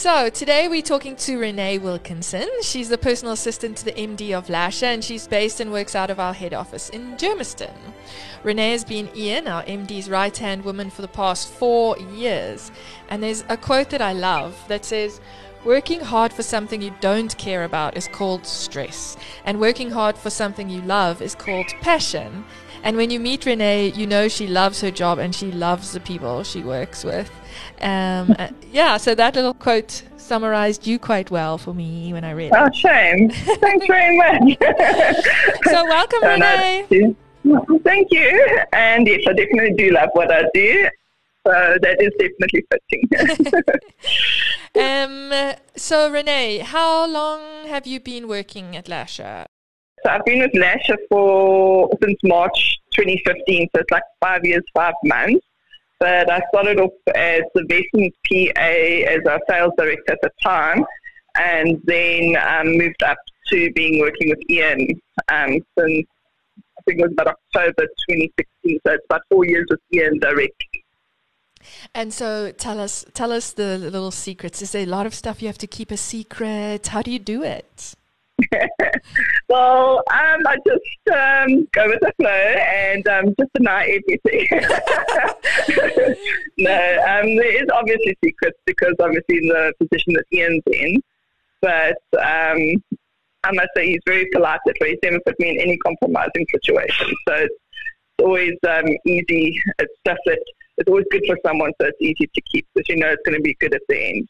So, today we're talking to Renee Wilkinson. She's the personal assistant to the MD of Lasher and she's based and works out of our head office in Germiston. Renee has been Ian, our MD's right hand woman, for the past four years. And there's a quote that I love that says, Working hard for something you don't care about is called stress, and working hard for something you love is called passion. And when you meet Renee, you know she loves her job and she loves the people she works with. Um, uh, yeah, so that little quote summarized you quite well for me when I read Oh, it. Oh, shame. Thanks very much. So welcome, So Renee. nice Thank you. And yes, I definitely do love what I do. So that is definitely fitting. Um, so Renee, how long have you been working at Lasher? So I've been with Lasher for since March 2015, so it's like five years, five months. But I started off as the Vestons PA as our sales director at the time, and then um, moved up to being working with Ian um, since I think it was about October 2016. So it's about four years with Ian directly. And so tell us, tell us the little secrets. Is there a lot of stuff you have to keep a secret? How do you do it? Well, um, I just um, go with the flow and um, just deny everything. no, um, there is obviously secrets because obviously in the position that Ian's in, but um, I must say he's very polite that way. He's never put me in any compromising situation. So it's always um, easy. It's stuff that it's always good for someone, so it's easy to keep because you know it's going to be good at the end.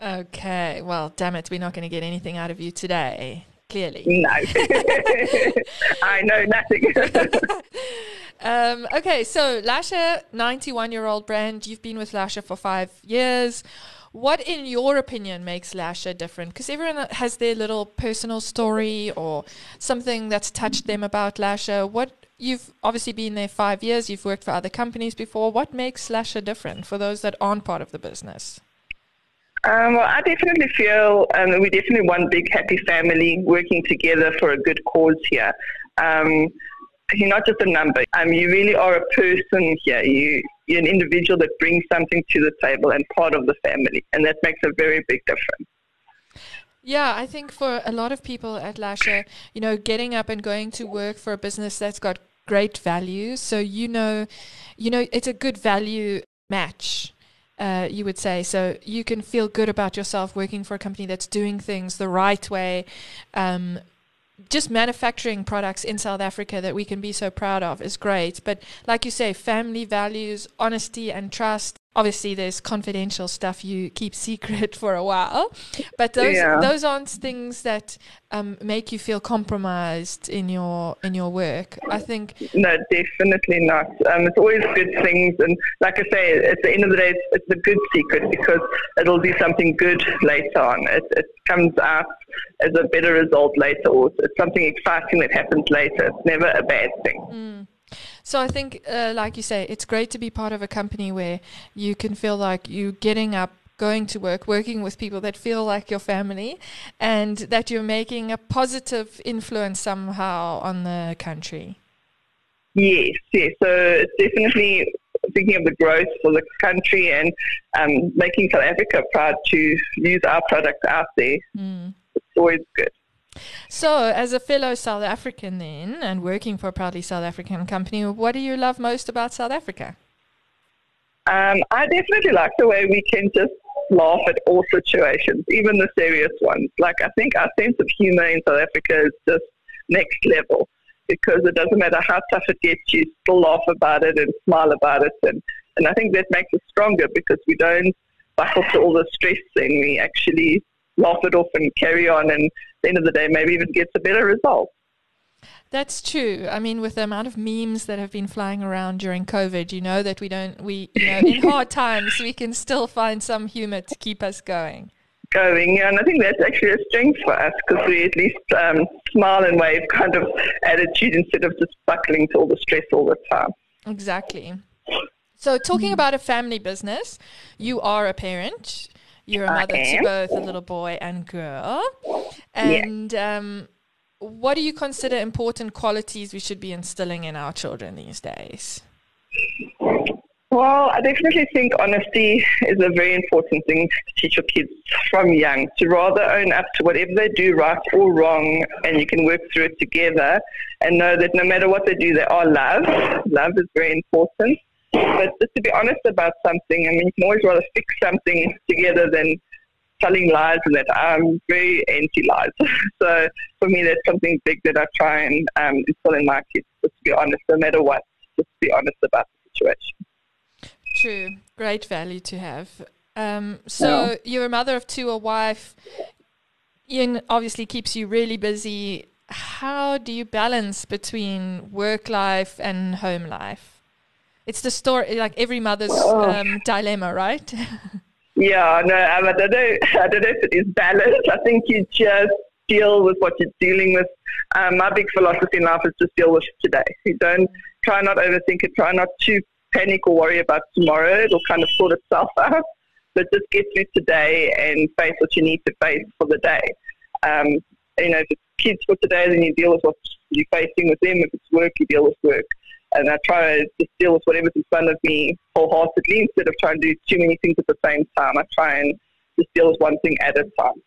Okay, well, damn it, we're not going to get anything out of you today. Clearly. No, I know nothing. Um, okay, so Lasher, 91 year old brand. You've been with Lasher for five years. What, in your opinion, makes Lasher different? Because everyone has their little personal story or something that's touched them about Lasher. What you've obviously been there five years. You've worked for other companies before. What makes Lasher different for those that aren't part of the business? Um, well, I definitely feel um, we definitely one big happy family working together for a good cause here. Um, you're not just a number. Um, you really are a person here. You, you're an individual that brings something to the table and part of the family, and that makes a very big difference. Yeah, I think for a lot of people at Lasher, you know, getting up and going to work for a business that's got great values. So you know, you know, it's a good value match. Uh, you would say so. You can feel good about yourself working for a company that's doing things the right way. Um, just manufacturing products in South Africa that we can be so proud of is great. But like you say, family values, honesty, and trust. Obviously, there's confidential stuff you keep secret for a while, but those Yeah. those aren't things that um, make you feel compromised in your in your work. I think No, definitely not. Um, it's always good things, and like I say, at the end of the day, it's, it's a good secret because it'll be something good later on. It, it comes out as a better result later, or it's something exciting that happens later. It's never a bad thing. So I think, uh, like you say, it's great to be part of a company where you can feel like you're getting up, going to work, working with people that feel like your family, and that you're making a positive influence somehow on the country. Yes, yes. So it's definitely thinking of the growth for the country and um, making South Africa proud to use our product out there. It's always good. So, as a fellow South African, then, and working for a proudly South African company, what do you love most about South Africa? Um, I definitely like the way we can just laugh at all situations, even the serious ones. Like, I think our sense of humor in South Africa is just next level because it doesn't matter how tough it gets, you still laugh about it and smile about it. And, and I think that makes us stronger because we don't buckle to all the stress thing. We actually laugh it off and carry on. And at the end of the day, maybe even gets a better result. That's true. I mean, with the amount of memes that have been flying around during COVID, you know that we don't, we, you know, in hard times, we can still find some humor to keep us going. going. Yeah, and I think that's actually a strength for us because we at least um, smile and wave kind of attitude instead of just buckling to all the stress all the time. Exactly. So, talking about a family business, you are a parent. You're a mother to both a little boy and girl. And um, what do you consider important qualities we should be instilling in our children these days? Well, I definitely think honesty is a very important thing to teach your kids from young, to rather own up to whatever they do, right or wrong, and you can work through it together and know that no matter what they do, they are loved. Love is very important. But just to be honest about something, I mean, you can always rather fix something together than telling lies and that I'm very anti-lies. so for me, that's something big that I try and um, instill in my kids, just to be honest, no matter what, just to be honest about the situation. True. Great value to have. Um, so yeah. you're a mother of two, a wife. Ian obviously keeps you really busy. How do you balance between work life and home life? It's the story, like every mother's oh. um, dilemma, right? yeah, no, I don't know. I don't know if it is balance. I think you just deal with what you're dealing with. Um, my big philosophy in life is just deal with today. You don't try not overthink it. Try not to panic or worry about tomorrow. It'll kind of sort itself out. But just get through today and face what you need to face for the day. Um, you know, if it's kids for today, then you deal with what you're facing with them. If it's work, you deal with work. And I try to just deal with whatever's in front of me wholeheartedly instead of trying to do too many things at the same time. I try and just deal with one thing at a time.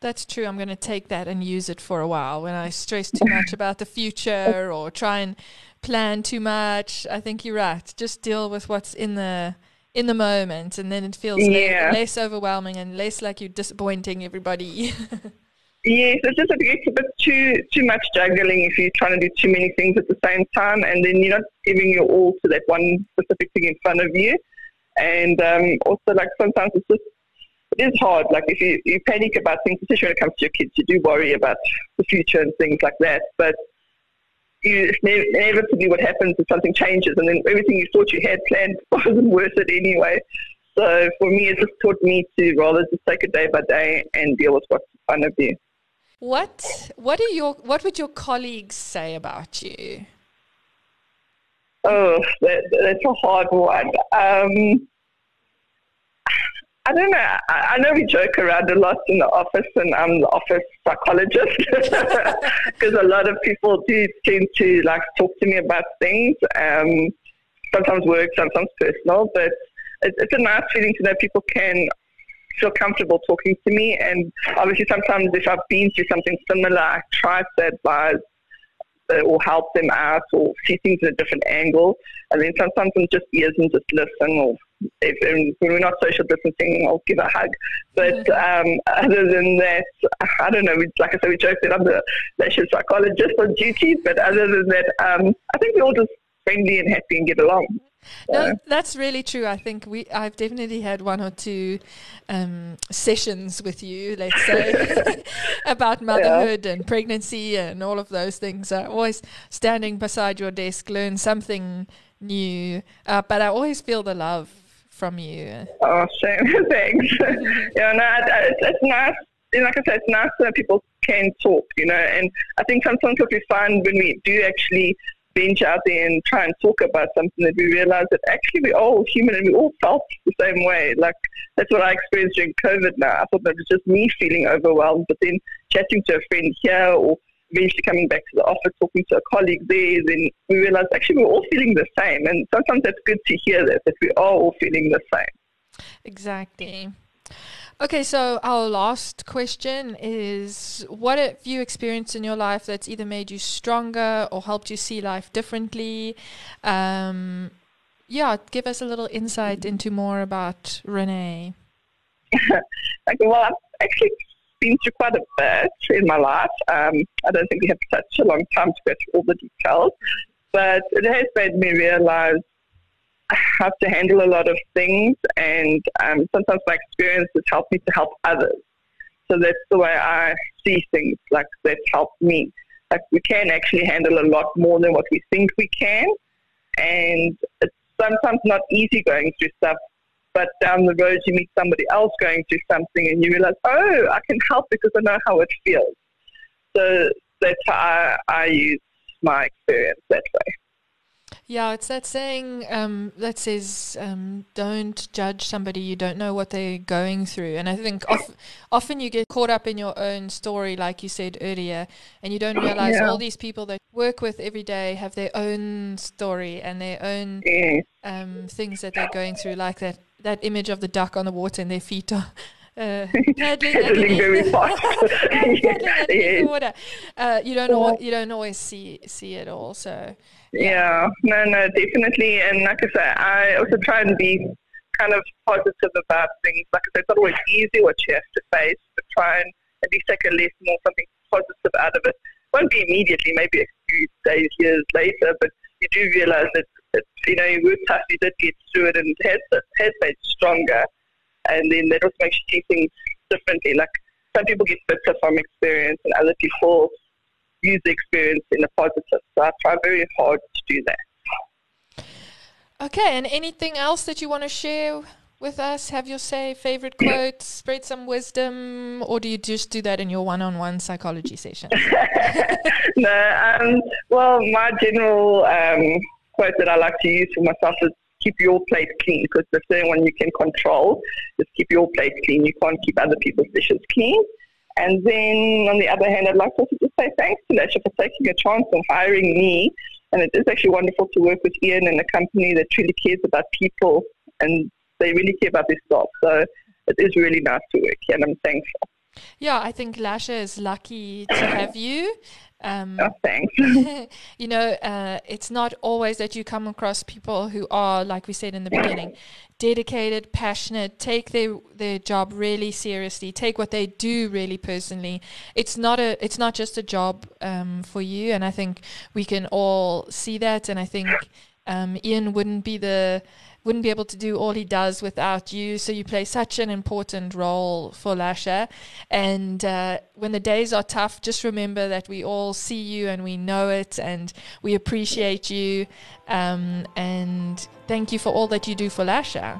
That's true. I'm going to take that and use it for a while. When I stress too much about the future or try and plan too much, I think you're right. Just deal with what's in the in the moment, and then it feels yeah. less, less overwhelming and less like you're disappointing everybody. Yes, it's just a, it's a bit too too much juggling if you're trying to do too many things at the same time, and then you're not giving your all to that one specific thing in front of you. And um, also, like sometimes it's just it is hard. Like if you, you panic about things, especially when it comes to your kids, you do worry about the future and things like that. But you inevitably what happens is something changes, and then everything you thought you had planned wasn't worth it anyway. So for me, it just taught me to rather just take it day by day and deal with what's in front of you. What what are your what would your colleagues say about you? Oh, that, that's a hard one. Um, I don't know. I, I, know we joke around a lot in the office, and I'm the office psychologist because a lot of people do tend to like talk to me about things. Um, sometimes work, sometimes personal, but it's, it's a nice feeling to know people can feel comfortable talking to me. And obviously, sometimes if I've been through something similar, I try to advise or help them out or see things in a different angle. And then sometimes I'm just ears and just listen or if, when we're not social distancing, I'll give a hug. But mm-hmm. um, other than that, I don't know. We, like I said, we joke that I'm the Lasher psychologist on duty. But other than that, um, I think we're all just friendly and happy and get along. No, that's really true. I think we I've definitely had one or two um, sessions with you, let's say, about motherhood yeah. and pregnancy and all of those things. I always standing beside your desk, learn something new. Uh, but I always feel the love from you. Oh, shame. Thanks. yeah, no, it's, it's nice. Like I said, it's nice that people can talk, you know. And I think sometimes what we find when we do actually venture out there and try and talk about something that we realize that actually we're all human and we all felt the same way. Like that's what I experienced during COVID now. I thought that was just me feeling overwhelmed, but then chatting to a friend here or eventually coming back to the office, talking to a colleague there, then we realized actually we're all feeling the same. And sometimes that's good to hear that, that we are all feeling the same. Exactly. Okay, so our last question is what have you experienced in your life that's either made you stronger or helped you see life differently? Um, yeah, give us a little insight into more about Renee. okay, well, I've actually been through quite a bit in my life. Um, I don't think we have such a long time to go through all the details, but it has made me realize have to handle a lot of things, and um, sometimes my experience has helped me to help others. So that's the way I see things. Like that's helped me. Like we can actually handle a lot more than what we think we can, and it's sometimes not easy going through stuff. But down the road, you meet somebody else going through something, and you realize, oh, I can help because I know how it feels. So that's how I, I use my experience that way. Yeah, it's that saying um, that says, um, "Don't judge somebody you don't know what they're going through." And I think of, often you get caught up in your own story, like you said earlier, and you don't realize Yeah. all these people that work with every day have their own story and their own Yes. um, things that they're going through, like that that image of the duck on the water and their feet are. Uh, paddling Paddling very fast. paddling Yes. water. Uh, you don't al- you don't always see see it all. So Yeah, no, no, definitely. And like I said, I also try and be kind of positive about things. Like I said, it's not always easy what you have to face, but try and at least take a lesson or something positive out of it. Won't be immediately, maybe a few days, years later, but you do realize that, that you know, you were tough, you did get through it, and it has, has made stronger. And then that also makes you things differently. Like some people get better from experience, and other people use the experience in a positive. So I try very hard to do that. Okay, and anything else that you want to share with us? Have your say, favorite quotes, spread some wisdom, or do you just do that in your one-on-one psychology session? no, um, well, my general um, quote that I like to use for myself is keep your plate clean because the only one you can control Just keep your plate clean. You can't keep other people's dishes clean. And then on the other hand, I'd like to also just say thanks to Lasher for taking a chance on hiring me. And it is actually wonderful to work with Ian and a company that truly cares about people and they really care about their staff. So it is really nice to work here and I'm thankful. Yeah, I think Lasher is lucky to have you. Um, Oh, thanks. you know, uh, it's not always that you come across people who are, like we said in the beginning, dedicated, passionate, take their their job really seriously, take what they do really personally. It's not a, it's not just a job um, for you, and I think we can all see that. And I think um, Ian wouldn't be the wouldn't be able to do all he does without you. So you play such an important role for Lasher. And uh, when the days are tough, just remember that we all see you and we know it and we appreciate you. Um, and thank you for all that you do for Lasher.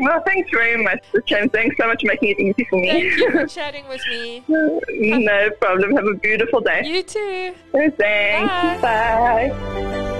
Well, thanks very much, James. Thanks so much for making it easy for me. Thank you for chatting with me. no problem. Have a beautiful day. You too. Thanks. Bye. Bye.